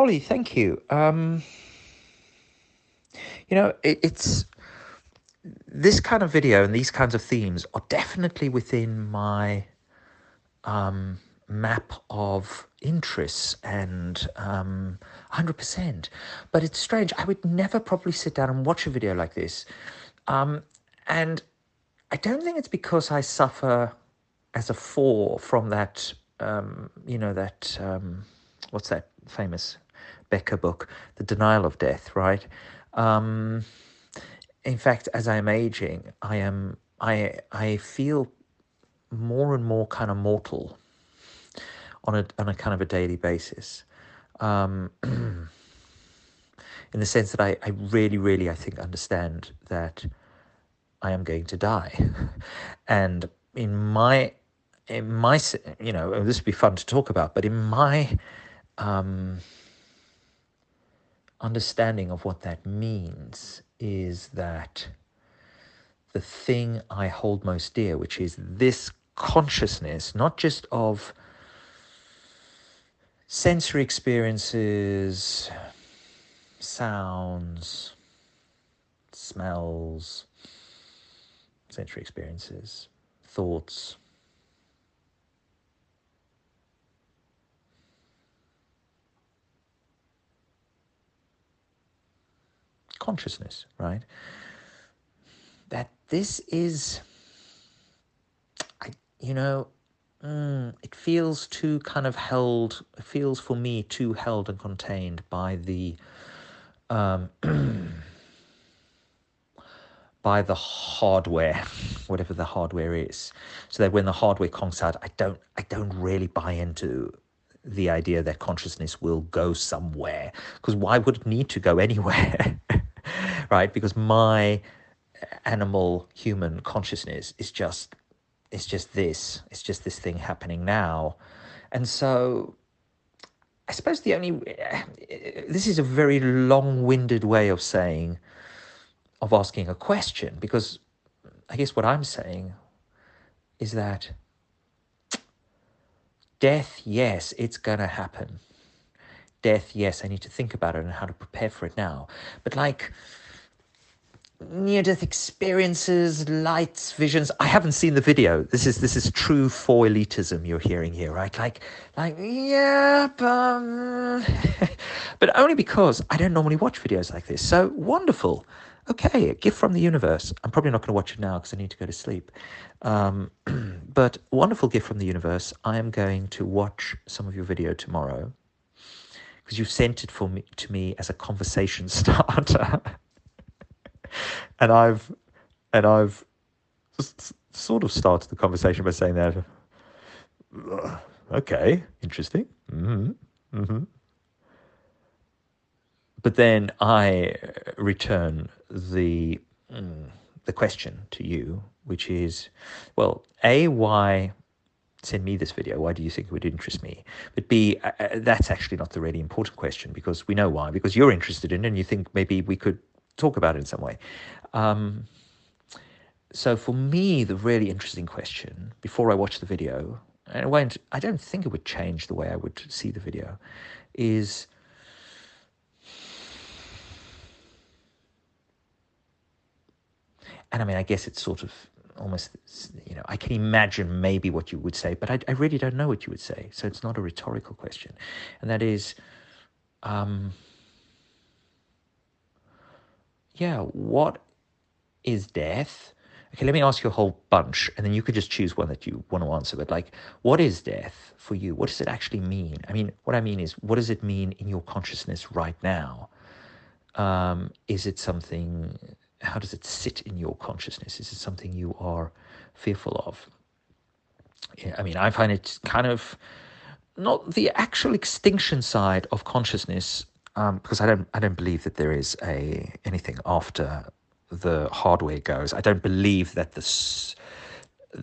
Ollie, thank you. Um, you know, it, it's this kind of video and these kinds of themes are definitely within my um, map of interests and um, 100%. But it's strange. I would never probably sit down and watch a video like this. Um, and I don't think it's because I suffer as a four from that, um, you know, that, um, what's that famous Becker book, The Denial of Death, right? Um, in fact, as I'm aging, I am, I, I feel more and more kind of mortal on a, on a kind of a daily basis. Um, in the sense that I, I really, really, I think, understand that I am going to die. and in my, in my, you know, this would be fun to talk about, but in my um, understanding of what that means is that the thing I hold most dear, which is this consciousness, not just of sensory experiences, sounds, smells, sensory experiences, thoughts. Consciousness, right? That this is, I, you know, mm, it feels too kind of held, it feels for me too held and contained by the, um, by the hardware, whatever the hardware is. So that when the hardware conks out, I don't I don't really buy into the idea that consciousness will go somewhere. Because why would it need to go anywhere? Right? Because my animal human consciousness is just it's just this. It's just this thing happening now. And so I suppose the only this is a very long-winded way of saying of asking a question because I guess what I'm saying is that death, yes, it's going to happen. Death, yes, I need to think about it and how to prepare for it now. But like near death experiences, lights, visions. I haven't seen the video. This is this is true for elitism you're hearing here, right? Like like yeah, but, but only because I don't normally watch videos like this. So wonderful okay, a gift from the universe. I'm probably not going to watch it now because I need to go to sleep. Um, but wonderful gift from the universe. I am going to watch some of your video tomorrow because you sent it for me to me as a conversation starter, and I've and I've sort of started the conversation by saying that. Okay, interesting. Mm-hmm. Mm-hmm. But then I return the mm, the question to you, which is, well, a why send me this video? Why do you think it would interest me? But B, that's actually not the really important question because we know why. Because you're interested in it and you think maybe we could talk about it in some way. Um, so for me, the really interesting question before I watch the video, and it won't, I don't think it would change the way I would see the video, is and I mean, I guess it's sort of almost, you know, I can imagine maybe what you would say, but I, I really don't know what you would say. So it's not a rhetorical question. And that is, um, yeah, what is death? Okay, let me ask you a whole bunch, and then you could just choose one that you want to answer. But like, what is death for you? What does it actually mean? I mean, what I mean is, what does it mean in your consciousness right now? Um, is it something how does it sit in your consciousness? Is it something you are fearful of? I mean, I find it kind of not the actual extinction side of consciousness, um, because I don't, I don't believe that there is a anything after the hardware goes. I don't believe that this,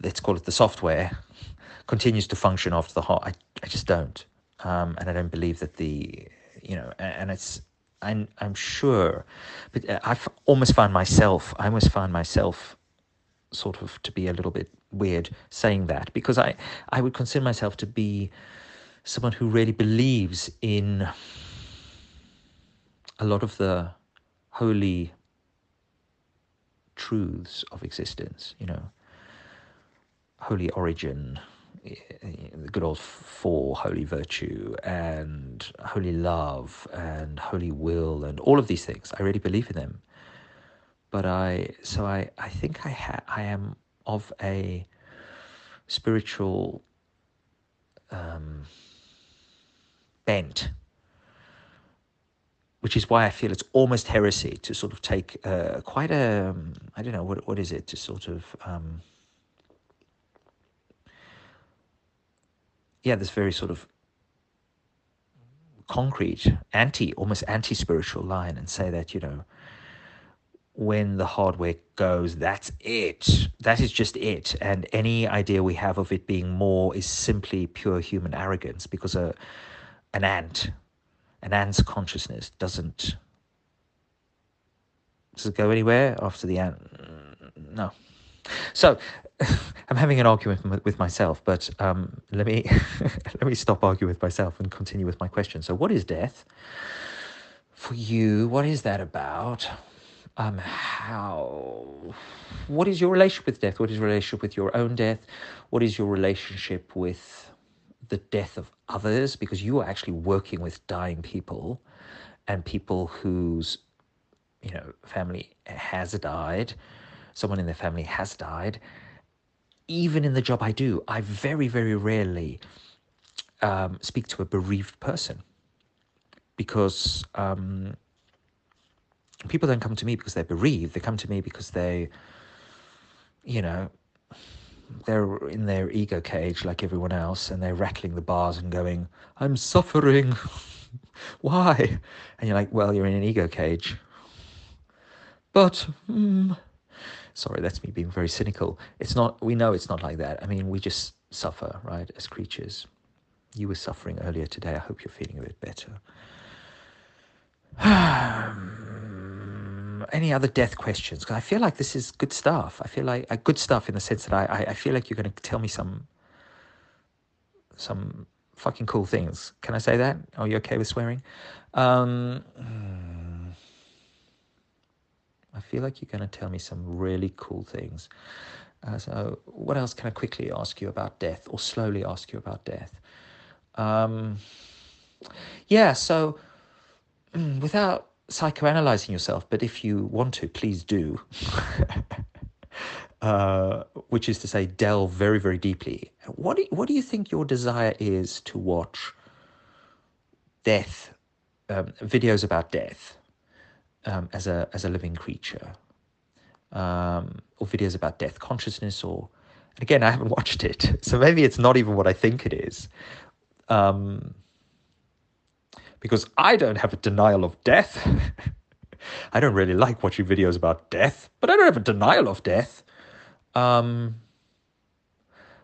let's call it the software, continues to function after the hard. I, I just don't, um, and I don't believe that the, you know, and it's I'm, I'm sure, but uh, I've almost found myself, I almost find myself sort of to be a little bit weird saying that because I, I would consider myself to be someone who really believes in a lot of the holy truths of existence, you know, holy origin, the good old four holy virtue and holy love and holy will and all of these things. I really believe in them. But I, so I, I think I ha- I am of a spiritual um, bent, which is why I feel it's almost heresy to sort of take uh, quite a, um, I don't know, what what is it, to sort of, um, yeah, this very sort of concrete, anti, almost anti-spiritual line and say that, you know, when the hardware goes, that's it. That is just it. And any idea we have of it being more is simply pure human arrogance because a, an ant, an ant's consciousness doesn't. Does it go anywhere after the ant? No. So I'm having an argument with myself, but um, let me let me stop arguing with myself and continue with my question. So, what is death for you? What is that about? um, how what is your relationship with death what is your relationship with your own death what is your relationship with the death of others because you are actually working with dying people and people whose you know family has died someone in their family has died even in the job i do i very very rarely um, speak to a bereaved person because um, people don't come to me because they're bereaved. They come to me because they, you know, they're in their ego cage like everyone else and they're rattling the bars and going, I'm suffering. Why? And you're like, well, you're in an ego cage. But, mm, sorry, that's me being very cynical. It's not, we know it's not like that. I mean, we just suffer, right, as creatures. You were suffering earlier today. I hope you're feeling a bit better. any other death questions? Because I feel like this is good stuff. I feel like uh, good stuff in the sense that I, I, I feel like you're going to tell me some some fucking cool things. Can I say that? Are you okay with swearing? Um, I feel like you're going to tell me some really cool things. Uh, so, what else can I quickly ask you about death, or slowly ask you about death? Um, yeah. So, without psychoanalyzing yourself, but if you want to, please do. uh, which is to say, delve very, very deeply. What do, you, what do you think your desire is to watch death, um, videos about death um, as a as a living creature, um, or videos about death consciousness, or and again, I haven't watched it, so maybe it's not even what I think it is. Um, because I don't have a denial of death. I don't really like watching videos about death, but I don't have a denial of death. Um,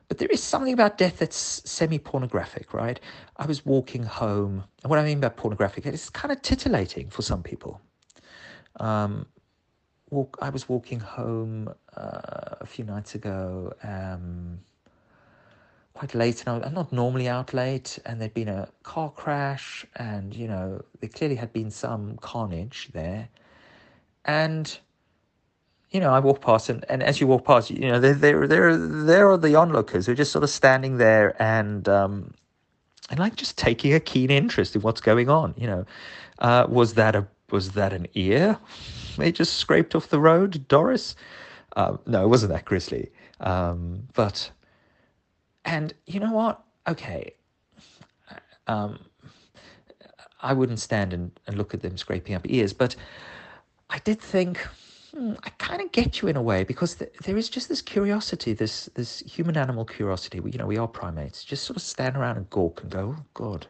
but there is something about death that's semi pornographic, right? I was walking home, and what I mean by pornographic, it's kind of titillating for some people. Um, walk, I was walking home uh, a few nights ago. Um, quite late, and I'm not normally out late. And there'd been a car crash, and you know there clearly had been some carnage there. And you know, I walk past, and, and as you walk past, you know, there there there there are the onlookers who are just sort of standing there and um, and like just taking a keen interest in what's going on. You know, uh, was that a was that an ear they just scraped off the road, Doris? Uh, no, it wasn't that grisly. Um, but and you know what? Okay. Um, I wouldn't stand and, and look at them scraping up ears, but I did think, hmm, I kind of get you in a way because th- there is just this curiosity, this this human animal curiosity. We, you know, we are primates. Just sort of stand around and gawk and go, oh God,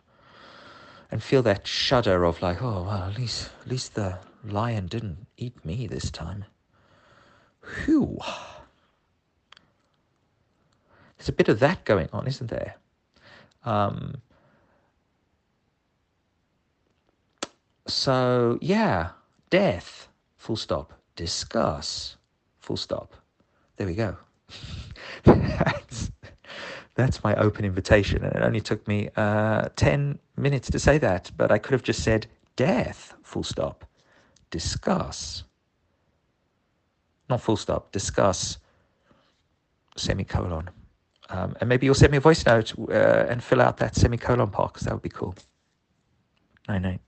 and feel that shudder of like, oh well, at least at least the lion didn't eat me this time. Whew. There's a bit of that going on, isn't there? Um, so, yeah, death, full stop. Discuss, full stop. There we go. that's, that's my open invitation. And it only took me uh, 10 minutes to say that, but I could have just said death, full stop, discuss, not full stop, discuss, semicolon. Um, and maybe you'll send me a voice note uh, and fill out that semicolon part because that would be cool. Night night.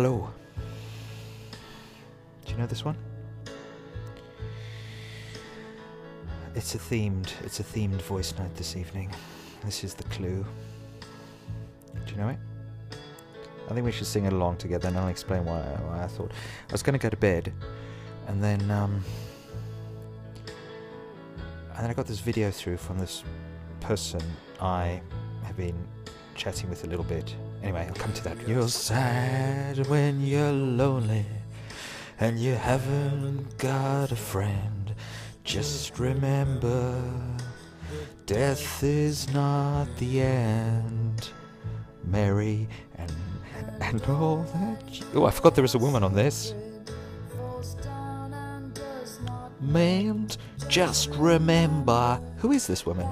Hello. Do you know this one? It's a themed it's a themed voice note this evening. This is the clue. Do you know it? I think we should sing it along together and I'll explain why, why I thought. I was going to go to bed and then um, and then I got this video through from this person I have been chatting with a little bit. Anyway, I'll come to that. You're sad when you're lonely and you haven't got a friend. Just remember, death is not the end. Mary and and all that. Oh, I forgot there was a woman on this. Man, just remember. Who is this woman?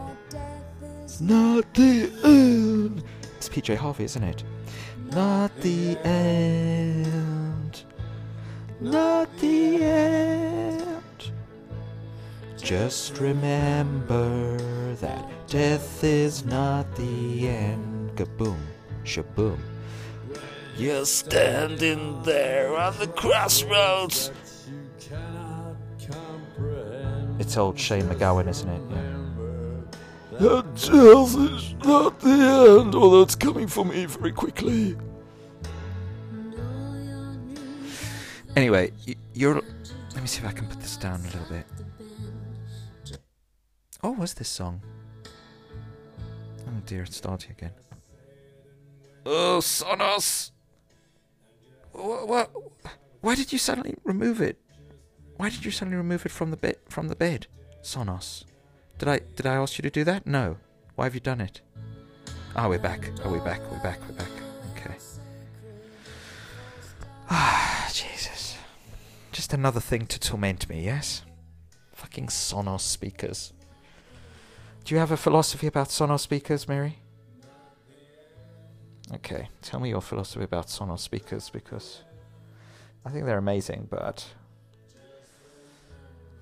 Not the end. It's PJ Harvey, isn't it? Not the end. Not the end. Just remember that death is not the end. Kaboom, shaboom. You're standing there on the crossroads. It's old Shane MacGowan, isn't it? Yeah. That is not the end, although it's coming for me very quickly. Anyway, you're. Let me see if I can put this down a little bit. Oh, what's this song? Oh dear, it's starting again. Oh, Sonos! What, what? Why did you suddenly remove it? Why did you suddenly remove it from the bed? From the bed, Sonos. Did I did I ask you to do that? No. Why have you done it? Ah, we're back. Oh, we're back. We're back. We're back. Okay. Ah, Jesus. Just another thing to torment me, yes? Fucking Sonos speakers. Do you have a philosophy about Sonos speakers, Mary? Okay, tell me your philosophy about Sonos speakers because I think they're amazing, but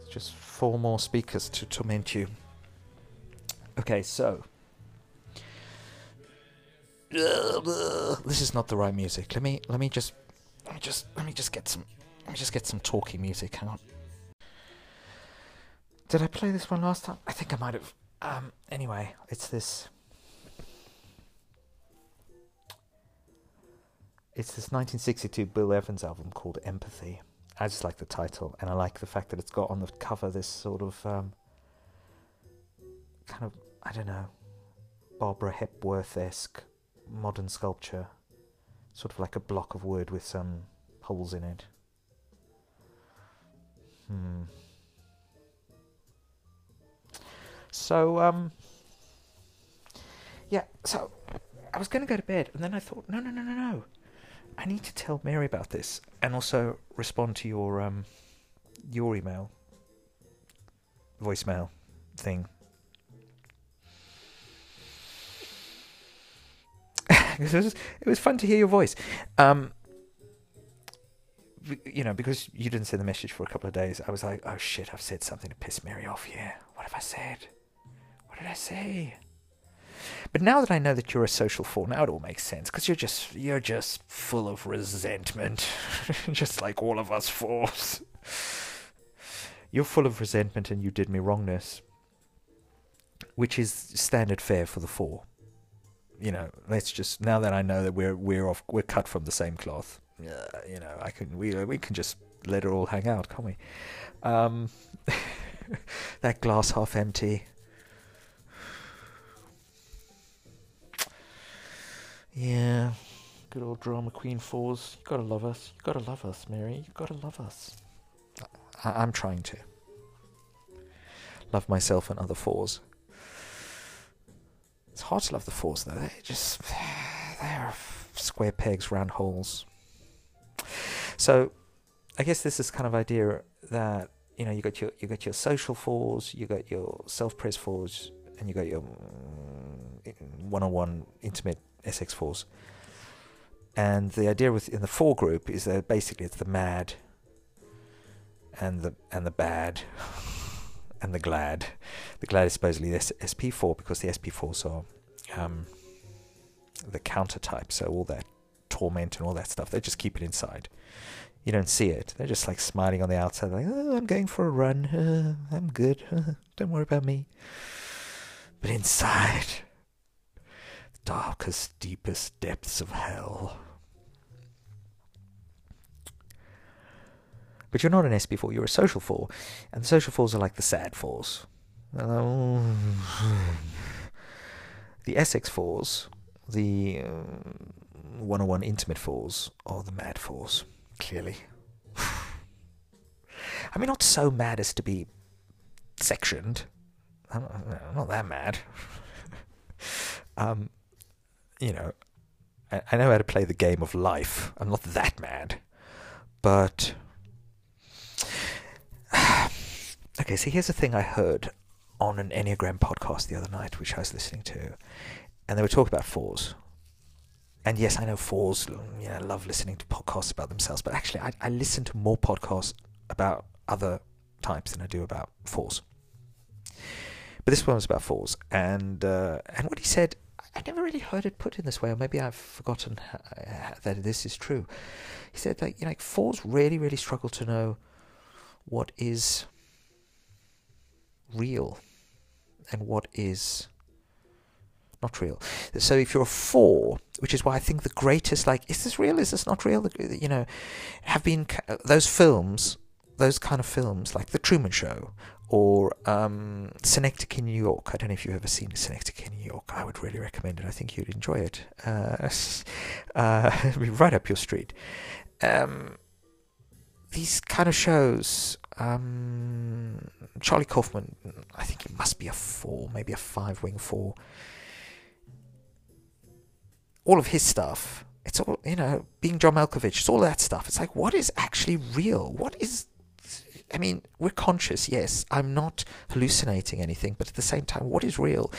just four more speakers to torment you. Okay, so this is not the right music. Let me let me just let me just let me just get some let me just get some talking music. Hang on. Did I play this one last time? I think I might have. Um. Anyway, it's this. It's this 1962 Bill Evans album called Empathy. I just like the title, and I like the fact that it's got on the cover this sort of um, kind of I don't know Barbara Hepworth esque modern sculpture, sort of like a block of wood with some holes in it. Hmm. So um. Yeah, so I was going to go to bed, and then I thought, no, no, no, no, no. I need to tell Mary about this, and also respond to your um, your email, voicemail thing. it, was, it was fun to hear your voice. Um, you know, because you didn't send the message for a couple of days, I was like, oh shit, I've said something to piss Mary off here. What have I said? What did I say? But now that I know that you're a social fool, now it all makes sense because you're just you're just full of resentment, just like all of us fools. You're full of resentment, and you did me wrongness, which is standard fare for the four. You know, let's just now that I know that we're we're off, we're cut from the same cloth. Uh, you know, I can we we can just let it all hang out, can't we? Um, that glass half empty. Yeah, good old drama queen fours. You gotta love us. You gotta love us, Mary. You gotta love us. I- I'm trying to love myself and other fours. It's hard to love the fours though. They just they're square pegs, round holes. So, I guess this is kind of idea that you know you got your you got your social fours, you got your self praise fours, and you got your one on one intimate SX fours. And the idea within the four group is that basically it's the mad and the and the bad and the glad. The glad is supposedly the SP4 because the SP4s are um, the counter type, so all that torment and all that stuff. They just keep it inside. You don't see it. They're just like smiling on the outside, like, oh, I'm going for a run. Uh, I'm good. Uh, don't worry about me. But inside, the darkest, deepest depths of hell. But you're not an SP4, you're a social four. And the social fours are like the sad fours. the SX fours, the uh, 101 intimate fours, are the mad fours clearly. I mean, not so mad as to be sectioned. I'm, not that mad. um, you know, I, I know how to play the game of life. I'm not that mad. But. okay, so here's the thing I heard on an Enneagram podcast the other night, which I was listening to. And they were talking about fours and yes, I know fours, you know, love listening to podcasts about themselves, but actually, I, I listen to more podcasts about other types than I do about fours. But this one was about fours, and uh, and what he said, I never really heard it put in this way, or maybe I've forgotten that this is true. He said that you know, like fours really, really struggle to know what is real and what is not real. So if you're a four, which is why I think the greatest, like, is this real? Is this not real? You know, have been those films, those kind of films, like The Truman Show or um, Synecdoche in New York. I don't know if you've ever seen Synecdoche in New York. I would really recommend it. I think you'd enjoy it. Uh, uh, right up your street. Um, these kind of shows, um, Charlie Kaufman, I think it must be a four, maybe a five wing four all of his stuff. It's all, you know, being John Malkovich, it's all that stuff. It's like, what is actually real? What is, I mean, we're conscious, yes. I'm not hallucinating anything, but at the same time, what is real?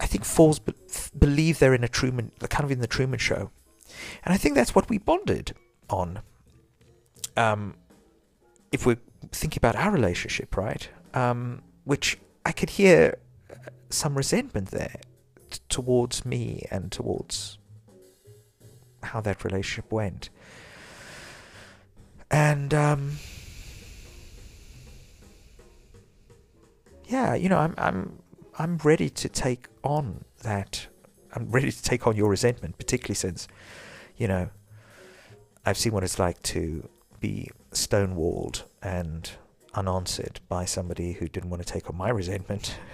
I think fools be- believe they're in a Truman, kind of in the Truman Show. And I think that's what we bonded on. Um, if we're thinking about our relationship, right? Um, which I could hear some resentment there towards me and towards how that relationship went. And um, yeah, you know, I'm I'm I'm ready to take on that. I'm ready to take on your resentment, particularly since, you know, I've seen what it's like to be stonewalled and unanswered by somebody who didn't want to take on my resentment.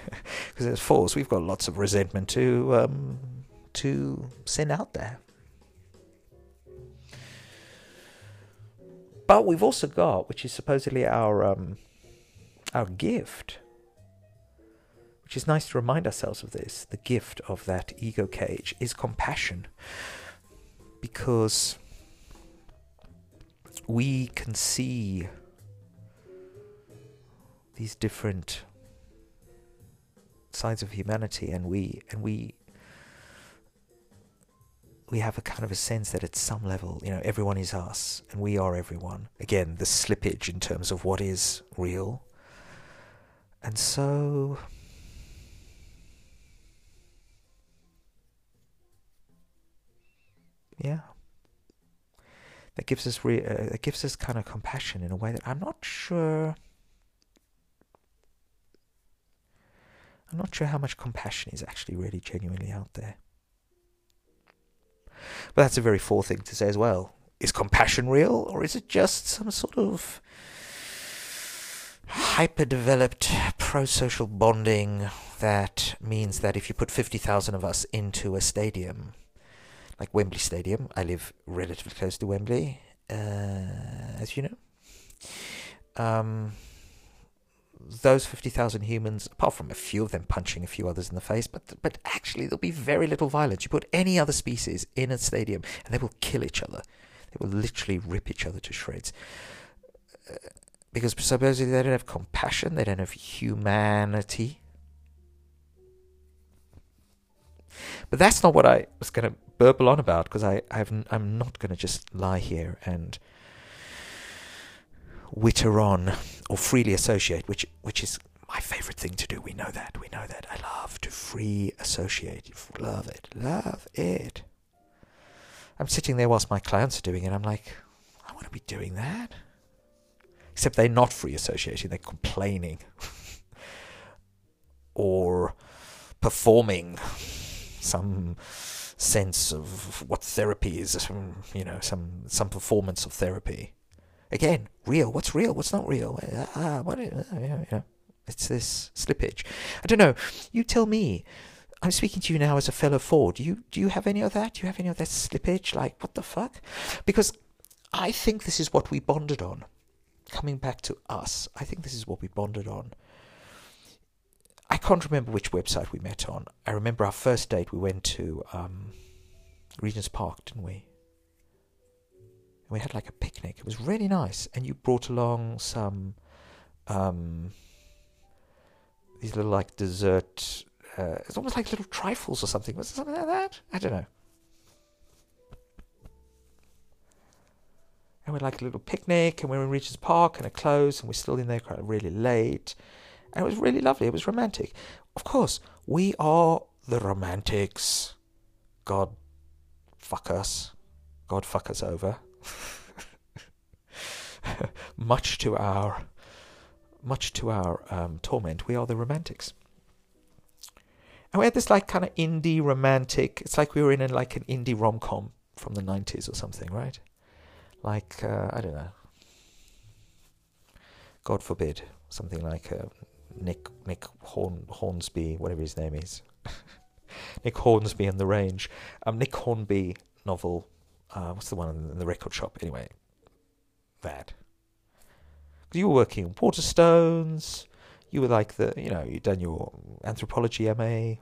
Because as fools, we've got lots of resentment to um, to send out there. But we've also got, which is supposedly our um, our gift, which is nice to remind ourselves of this. The gift of that ego cage is compassion, because we can see these different sides of humanity and we and we we have a kind of a sense that at some level, you know, everyone is us and we are everyone. Again, the slippage in terms of what is real. And so yeah that gives us re- uh, that gives us kind of compassion in a way that I'm not sure I'm not sure how much compassion is actually really genuinely out there. But that's a very four thing to say as well. Is compassion real, or is it just some sort of hyper developed pro social bonding that means that if you put 50,000 of us into a stadium, like Wembley Stadium, I live relatively close to Wembley, uh, as you know. Um, those 50,000 humans, apart from a few of them punching a few others in the face, but but actually there'll be very little violence. You put any other species in a stadium and they will kill each other. They will literally rip each other to shreds. Uh, because supposedly they don't have compassion, they don't have humanity. But that's not what I was going to burble on about because I I've, I'm not going to just lie here and witter on or freely associate, which which is my favorite thing to do. We know that. We know that. I love to free associate. Love it. Love it. I'm sitting there whilst my clients are doing it. I'm like, I want to be doing that. Except they're not free associating, they're complaining or performing some sense of what therapy is, you know, some some performance of therapy. Again, real. What's real? What's not real? Ah, what? Is, uh, know, it's this slippage. I don't know. You tell me. I'm speaking to you now as a fellow four. Do you do you have any of that? Do you have any of that slippage? Like what the fuck? Because I think this is what we bonded on. Coming back to us, I think this is what we bonded on. I can't remember which website we met on. I remember our first date. We went to um, Regent's Park, didn't we? And we had like a picnic. It was really nice. And you brought along some um, these little like dessert. Uh, it's almost like little trifles or something. Was it something like that? I don't know. And we had like a little picnic, and we were in Regent's Park, and it closed, and we're still in there quite really late. And it was really lovely. It was romantic. Of course, we are the romantics. God fuck us. God fuck us over. much to our much to our um, torment, we are the romantics. And we had this like kind of indie romantic. It's like we were in a, like an indie rom com from the nineties or something, right? Like uh, I don't know. God forbid, something like uh, Nick Nick Horn, Hornsby, whatever his name is, Nick Hornsby and the Range, um, Nick Hornby novel. Uh, what's the one in the record shop? Anyway, that. You were working on Waterstones. You were like the, you know, you'd done your anthropology MA.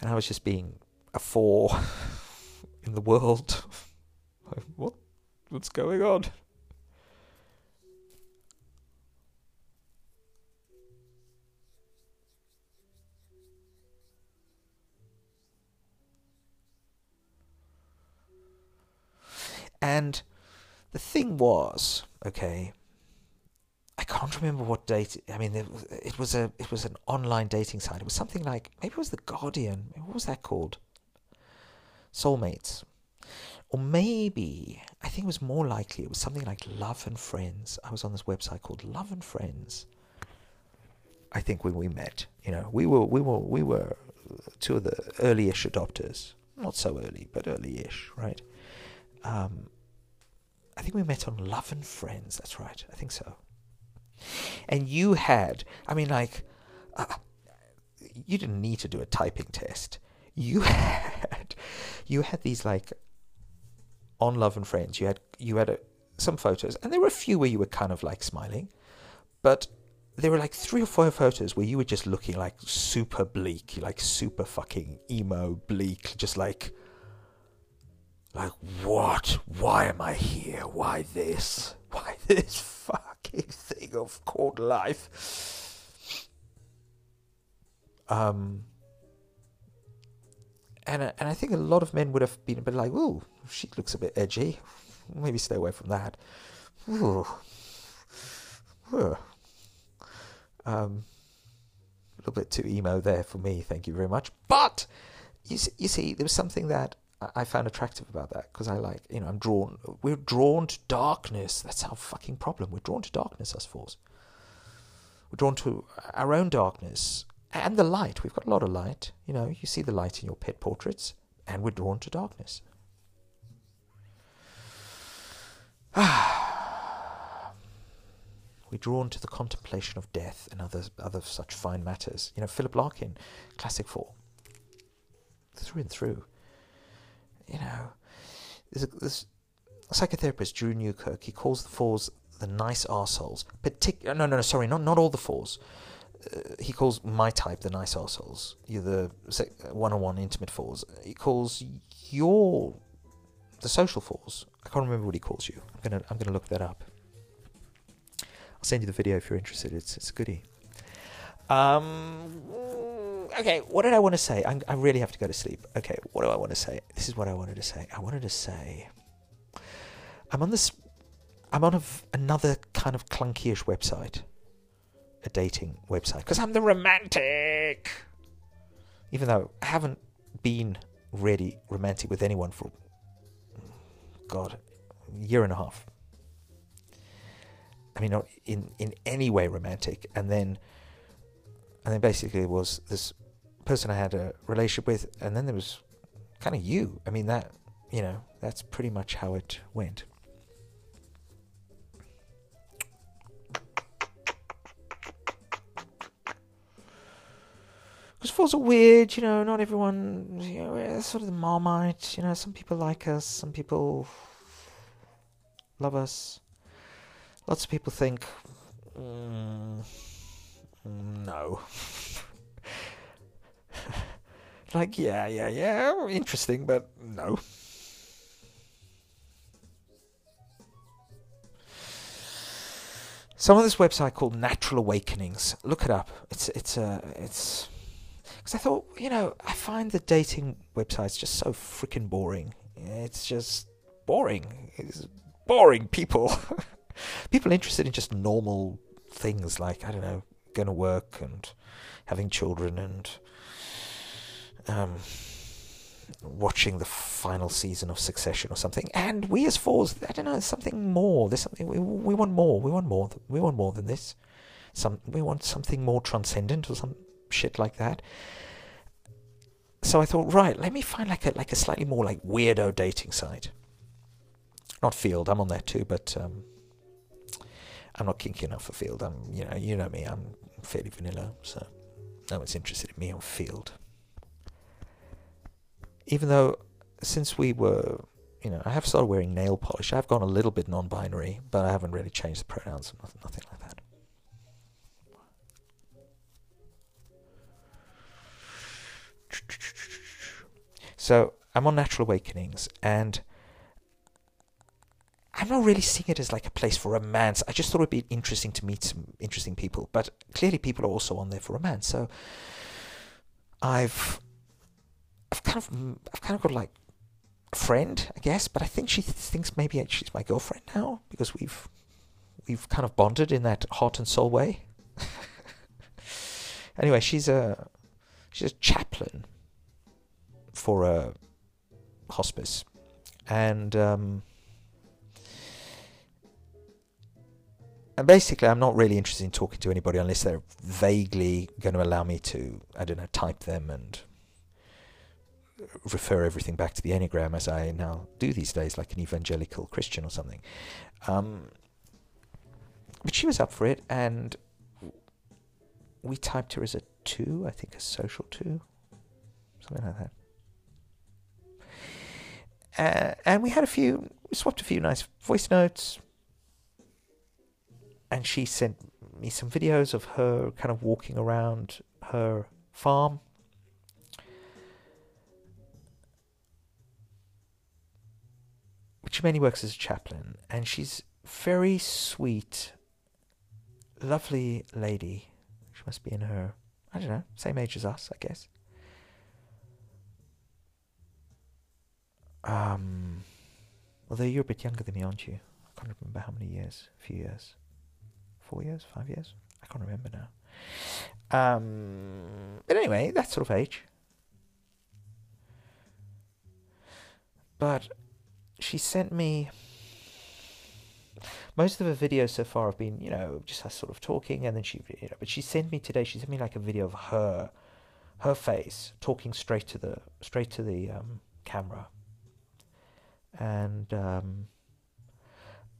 And I was just being a four in the world. what? What's going on? And the thing was, okay, I can't remember what date. I mean, it was, it was a it was an online dating site. It was something like maybe it was the Guardian. What was that called? Soulmates, or maybe I think it was more likely it was something like Love and Friends. I was on this website called Love and Friends. I think when we met, you know, we were we were we were two of the early-ish adopters. Not so early, but early-ish, right? Um, I think we met on Love and Friends. That's right. I think so. And you had, I mean, like, uh, you didn't need to do a typing test. You had, you had these like, on Love and Friends. You had you had a, some photos, and there were a few where you were kind of like smiling, but there were like three or four photos where you were just looking like super bleak, like super fucking emo bleak, just like like, what? Why am I here? Why this? Why this fucking thing of called life? Um, and and I think a lot of men would have been a bit like, "Ooh, she looks a bit edgy. Maybe stay away from that." Ooh. Ooh. Um, a little bit too emo there for me. Thank you very much. But you see, you see, there was something that I found attractive about that because I like, you know, I'm drawn. We're drawn to darkness. That's our fucking problem. We're drawn to darkness, us fools. We're drawn to our own darkness and the light. We've got a lot of light. You know, you see the light in your pet portraits, and we're drawn to darkness. we're drawn to the contemplation of death and other other such fine matters. You know, Philip Larkin, classic four, through and through you know, there's a, this psychotherapist, Drew Newkirk, he calls the fours the nice arseholes. Partic- no, no, no, sorry, not, not all the fours. Uh, he calls my type the nice arseholes. You're the one-on-one intimate fours. He calls your the social fours. I can't remember what he calls you. I'm gonna I'm gonna look that up. I'll send you the video if you're interested. It's it's a goodie. Um, okay, what did I want to say? I'm, i really have to go to sleep. Okay, what do I want to say? This is what I wanted to say. I wanted to say, I'm on this, I'm on a, another kind of clunkyish website, a dating website, because I'm the romantic. Even though I haven't been really romantic with anyone for, God, a year and a half. I mean, not in, in any way romantic. And then, and then basically it was this person I had a relationship with, and then there was kind of you. I mean, that, you know, that's pretty much how it went. Because fours are weird, you know, not everyone, you know, sort of the marmite, you know, some people like us, some people love us. Lots of people think, mm, no. like, yeah, yeah, yeah, interesting, but no. Some of this website called Natural Awakenings. Look it up. It's it's a uh, it's because I thought you know I find the dating websites just so freaking boring. It's just boring. It's boring people. people interested in just normal things like I don't know, going to work and having children and um, watching the final season of Succession or something. And we as fours, I don't know, something more. There's something we we want more. We want more. We want more than this. Some we want something more transcendent or some shit like that. So I thought, right, let me find like a like a slightly more like weirdo dating site. Not Feeld. I'm on there too, but um, I'm not kinky enough for Feeld. I'm, you know, you know me. I'm fairly vanilla, so no one's interested in me on Feeld even though since we were, you know, I have started wearing nail polish, I've gone a little bit non binary, but I haven't really changed the pronouns, nothing, nothing like that. So I'm on Natural Awakenings, and I'm not really seeing it as like a place for romance. I just thought it'd be interesting to meet some interesting people, but clearly people are also on there for romance. So I've I've kind of I've kind of got like a friend, I guess, but I think she thinks maybe she's my girlfriend now because we've we've kind of bonded in that heart and soul way. anyway, she's a she's a chaplain for a hospice, and um, and basically, I'm not really interested in talking to anybody unless they're vaguely going to allow me to, I don't know, type them and refer everything back to the Enneagram as I now do these days, like an evangelical Christian or something. Um, but she was up for it, and we typed her as a two, I think a social two, something like that. Uh, and we had a few, we swapped a few nice voice notes, and she sent me some videos of her kind of walking around her farm she mainly works as a chaplain, and she's very sweet, lovely lady. She must be in her, I don't know, same age as us, I guess. Um, although you're a bit younger than me, aren't you? I can't remember how many years. A few years, four years, five years. I can't remember now. Um, but anyway, that sort of age. But she sent me most of her videos so far have been, you know, just us sort of talking, and then she, you know, but she sent me today. She sent me like a video of her, her face talking straight to the straight to the um, camera, and um,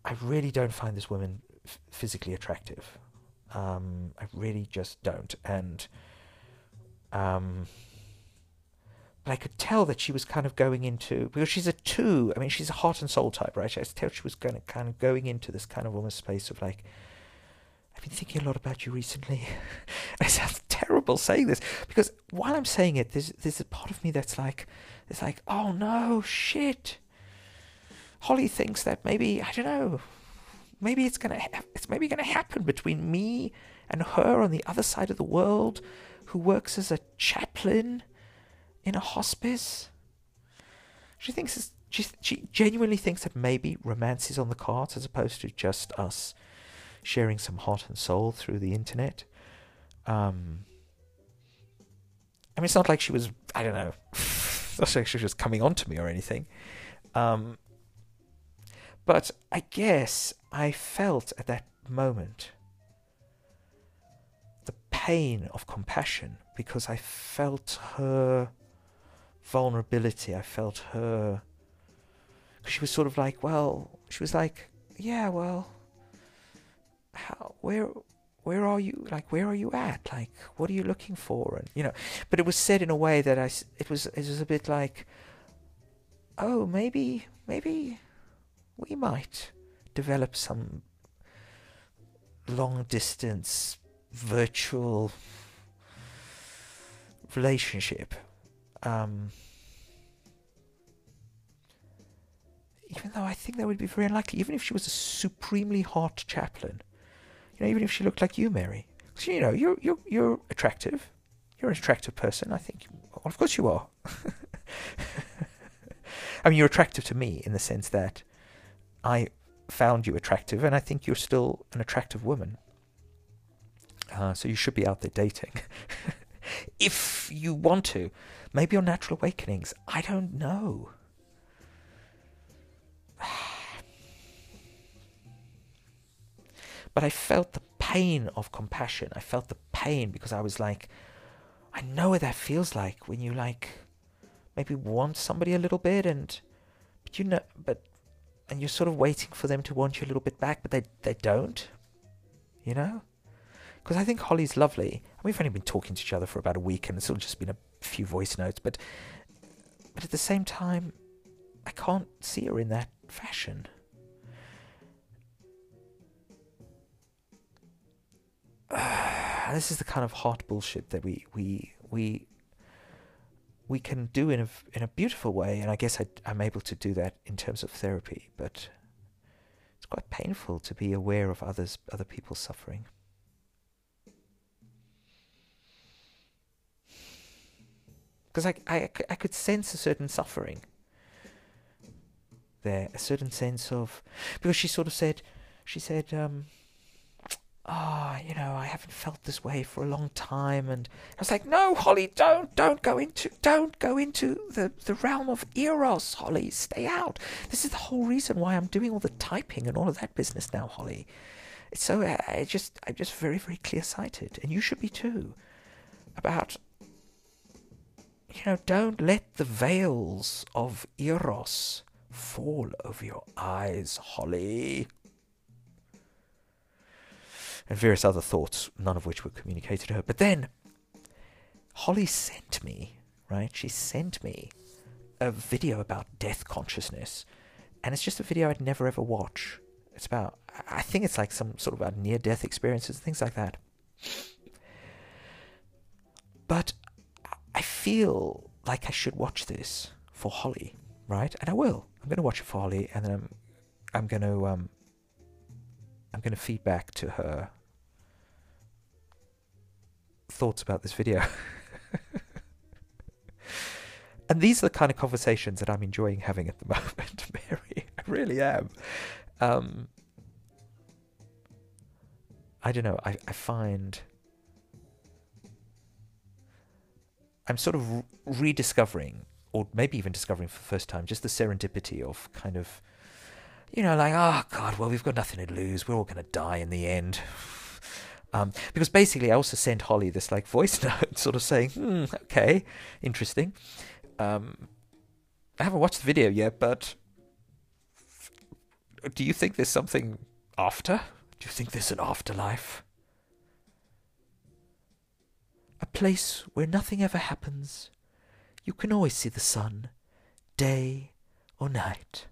I really don't find this woman f- physically attractive. Um, I really just don't, and um, but I could tell that she was kind of going into because she's a two. I mean, she's a heart and soul type, right? I could tell she was going to kind of going into this kind of almost space of like, I've been thinking a lot about you recently. it sounds terrible saying this because while I'm saying it, there's there's a part of me that's like, it's like, oh no, shit. Holly thinks that maybe I don't know, maybe it's gonna ha- it's maybe gonna happen between me and her on the other side of the world, who works as a chaplain in a hospice. She thinks she she genuinely thinks that maybe romance is on the cards as opposed to just us sharing some heart and soul through the internet. Um, I mean, it's not like she was I don't know not actually just coming on to me or anything. Um, but I guess I felt at that moment the pain of compassion because I felt her vulnerability. I felt her. She was sort of like, well, she was like, yeah, well, how, where, where are you? Like, where are you at? Like, what are you looking for? And you know, but it was said in a way that I, it was, it was a bit like, oh, maybe, maybe we might develop some long distance virtual relationship. Um, even though I think that would be very unlikely, even if she was a supremely hot chaplain, you know, even if she looked like you, Mary, because you know you're you're you're attractive, you're an attractive person. I think, well, of course you are. I mean, you're attractive to me in the sense that I found you attractive, and I think you're still an attractive woman. Uh, so you should be out there dating. if you want to. Maybe on Natural Awakenings. I don't know. but I felt the pain of compassion. I felt the pain because I was like, I know what that feels like when you like maybe want somebody a little bit and but you know but and you're sort of waiting for them to want you a little bit back, but they they don't. You know? because I think Holly's lovely. We've only been talking to each other for about a week, and it's all just been a few voice notes. But but at the same time, I can't see her in that fashion. This is the kind of hot bullshit that we we we we can do in a in a beautiful way, and I guess I, I'm able to do that in terms of therapy. But it's quite painful to be aware of others other people's suffering. Because I, I, I could sense a certain suffering there, a certain sense of because she sort of said, she said, um, ah, oh, you know, I haven't felt this way for a long time, and I was like, no, Holly, don't, don't go into, don't go into the the realm of eros, Holly, stay out. This is the whole reason why I'm doing all the typing and all of that business now, Holly. It's so I just I'm just very very clear sighted, and you should be too, about you know, don't let the veils of Eros fall over your eyes, Holly. And various other thoughts, none of which were communicated to her. But then, Holly sent me, right? She sent me a video about death consciousness. And it's just a video I'd never ever watch. It's about, I think it's like some sort of near death experiences, things like that. But I feel like I should watch this for Holly, right? And I will. I'm going to watch it for Holly, and then I'm, I'm going to, um, I'm going to feed back to her thoughts about this video. and these are the kind of conversations that I'm enjoying having at the moment, Mary. I really am. Um, I don't know. I, I find I'm sort of rediscovering, or maybe even discovering for the first time, just the serendipity of kind of, you know, like, oh God, well, we've got nothing to lose. We're all going to die in the end. Um, because basically, I also sent Holly this like voice note, sort of saying, hmm, okay, interesting. Um, I haven't watched the video yet, but do you think there's something after? Do you think there's an afterlife? A place where nothing ever happens. You can always see the sun, day or night.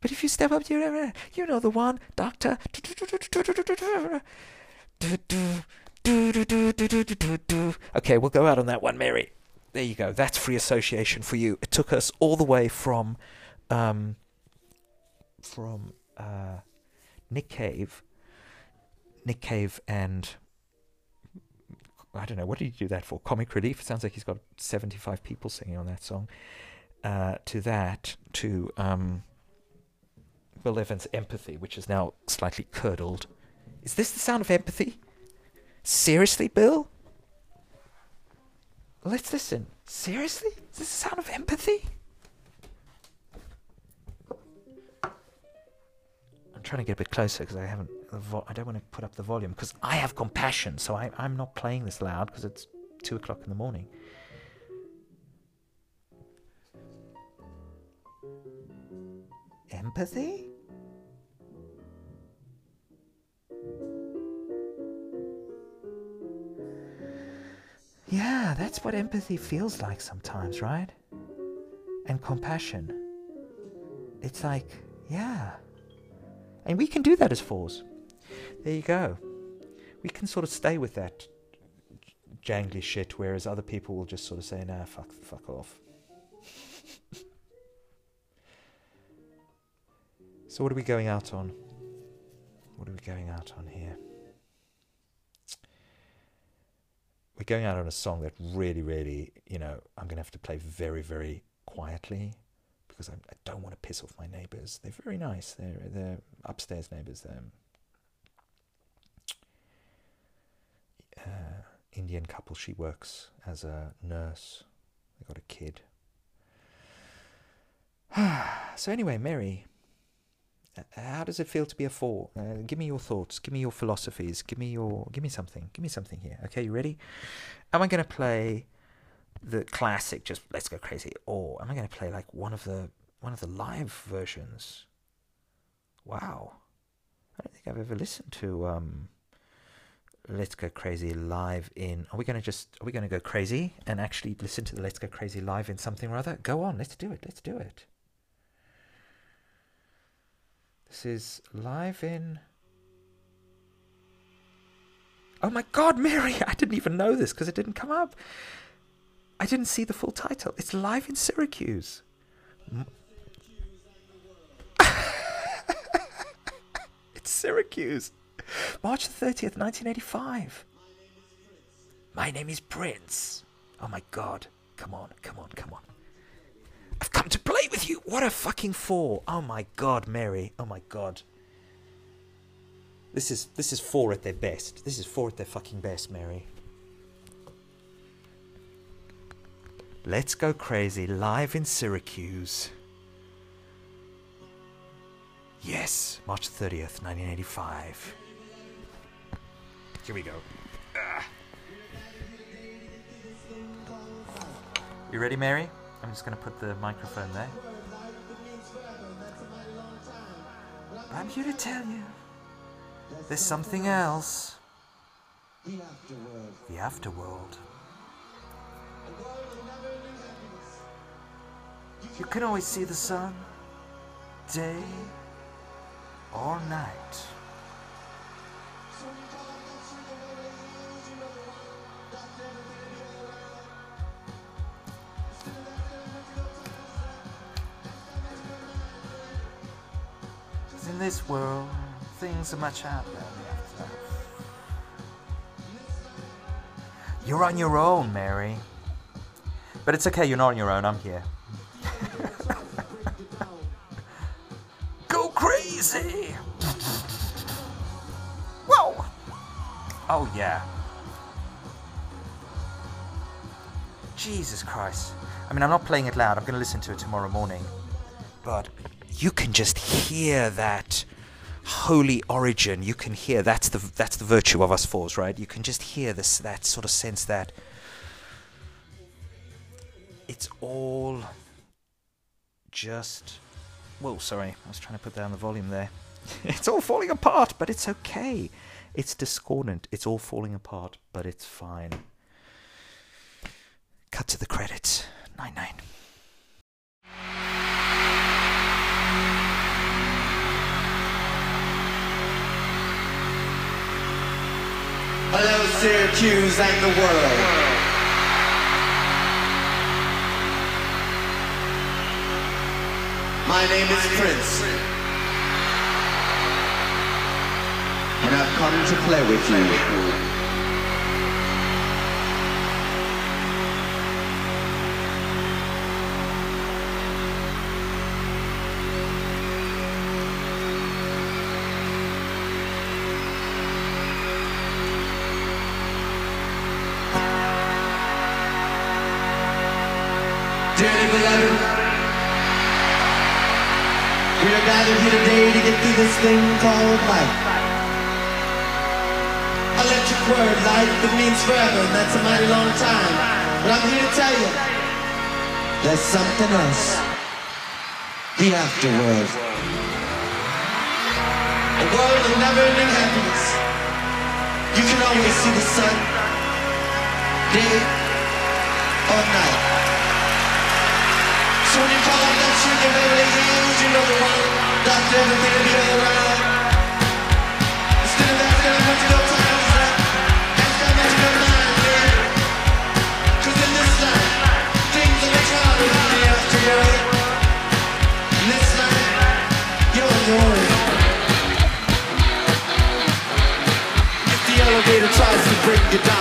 But if you step up to your, you know the one, Doctor. Okay, we'll go out on that one, Mary. There you go. That's free association for you. It took us all the way from, um, from uh, Nick Cave, Nick Cave and I don't know, what did he do that for? Comic Relief? It sounds like he's got 75 people singing on that song. Uh, to that, to um, Bill Evans' Empathy, which is now slightly curdled. Is this the sound of empathy? Seriously, Bill? Let's listen. Seriously? Is this the sound of empathy? Trying to get a bit closer because I haven't. I don't want to put up the volume because I have compassion, so I, I'm not playing this loud because it's two o'clock in the morning. Empathy? Yeah, that's what empathy feels like sometimes, right? And compassion. It's like, yeah. And we can do that as fours. There you go. We can sort of stay with that jangly shit, whereas other people will just sort of say, nah, fuck, fuck off. so, what are we going out on? What are we going out on here? we're going out on a song that really, really, you know, I'm going to have to play very, very quietly because I, I don't want to piss off my neighbors. They're very nice. They're they're upstairs neighbors. They're uh, Indian couple. She works as a nurse. They got a kid. so anyway, Mary, how does it feel to be a four? Uh, give me your thoughts. Give me your philosophies. Give me your. Give me something. Give me something here. Okay, you ready? Am I going to play the classic? Just let's go crazy, or am I going to play like one of the one of the live versions? Wow, I don't think I've ever listened to um, Let's Go Crazy live in. Are we going to just? Are we going to go crazy and actually listen to the Let's Go Crazy live in something or other? Go on, let's do it. Let's do it. This is live in. Oh my god, Mary! I didn't even know this because it didn't come up. I didn't see the full title. It's live in Syracuse. it's Syracuse. March the 30th, 1985. My name is Prince. Oh my god. Come on, come on, come on. I've come to play with you. What a fucking four. Oh my god, Mary. Oh my god. This is this is four at their best. This is four at their fucking best, Mary. Let's go crazy live in Syracuse. Yes, March 30th, 1985. Here we go. Ah. You ready, Mary? I'm just going to put the microphone there. I'm here to tell you there's something else. The afterworld. You can always see the sun, day or night. in this world, things are much the You're on your own, Mary. But it's okay, you're not on your own, I'm here. Oh, yeah. Jesus Christ. I mean, I'm not playing it loud, I'm going to listen to it tomorrow morning. But you can just hear that holy origin. You can hear that's the that's the virtue of us fours, right? You can just hear this that sort of sense that it's all just well, sorry, I was trying to put down the volume there. it's all falling apart, but it's okay. It's discordant. It's all falling apart, but it's fine. Cut to the credits. Nine nine. Hello, Syracuse and the world. My name is Prince. And I've come to play with you. beloved. We are gathered here today to get through this thing called life. Word, life, it means forever, and that's a mighty long time. But I'm here to tell you, there's something else. The afterworld. A world of never-ending happiness. You can always see the sun, day or night. So when you call out that shit, your Beverly Hills, you know the one. Doctor, everything will be alright. You down,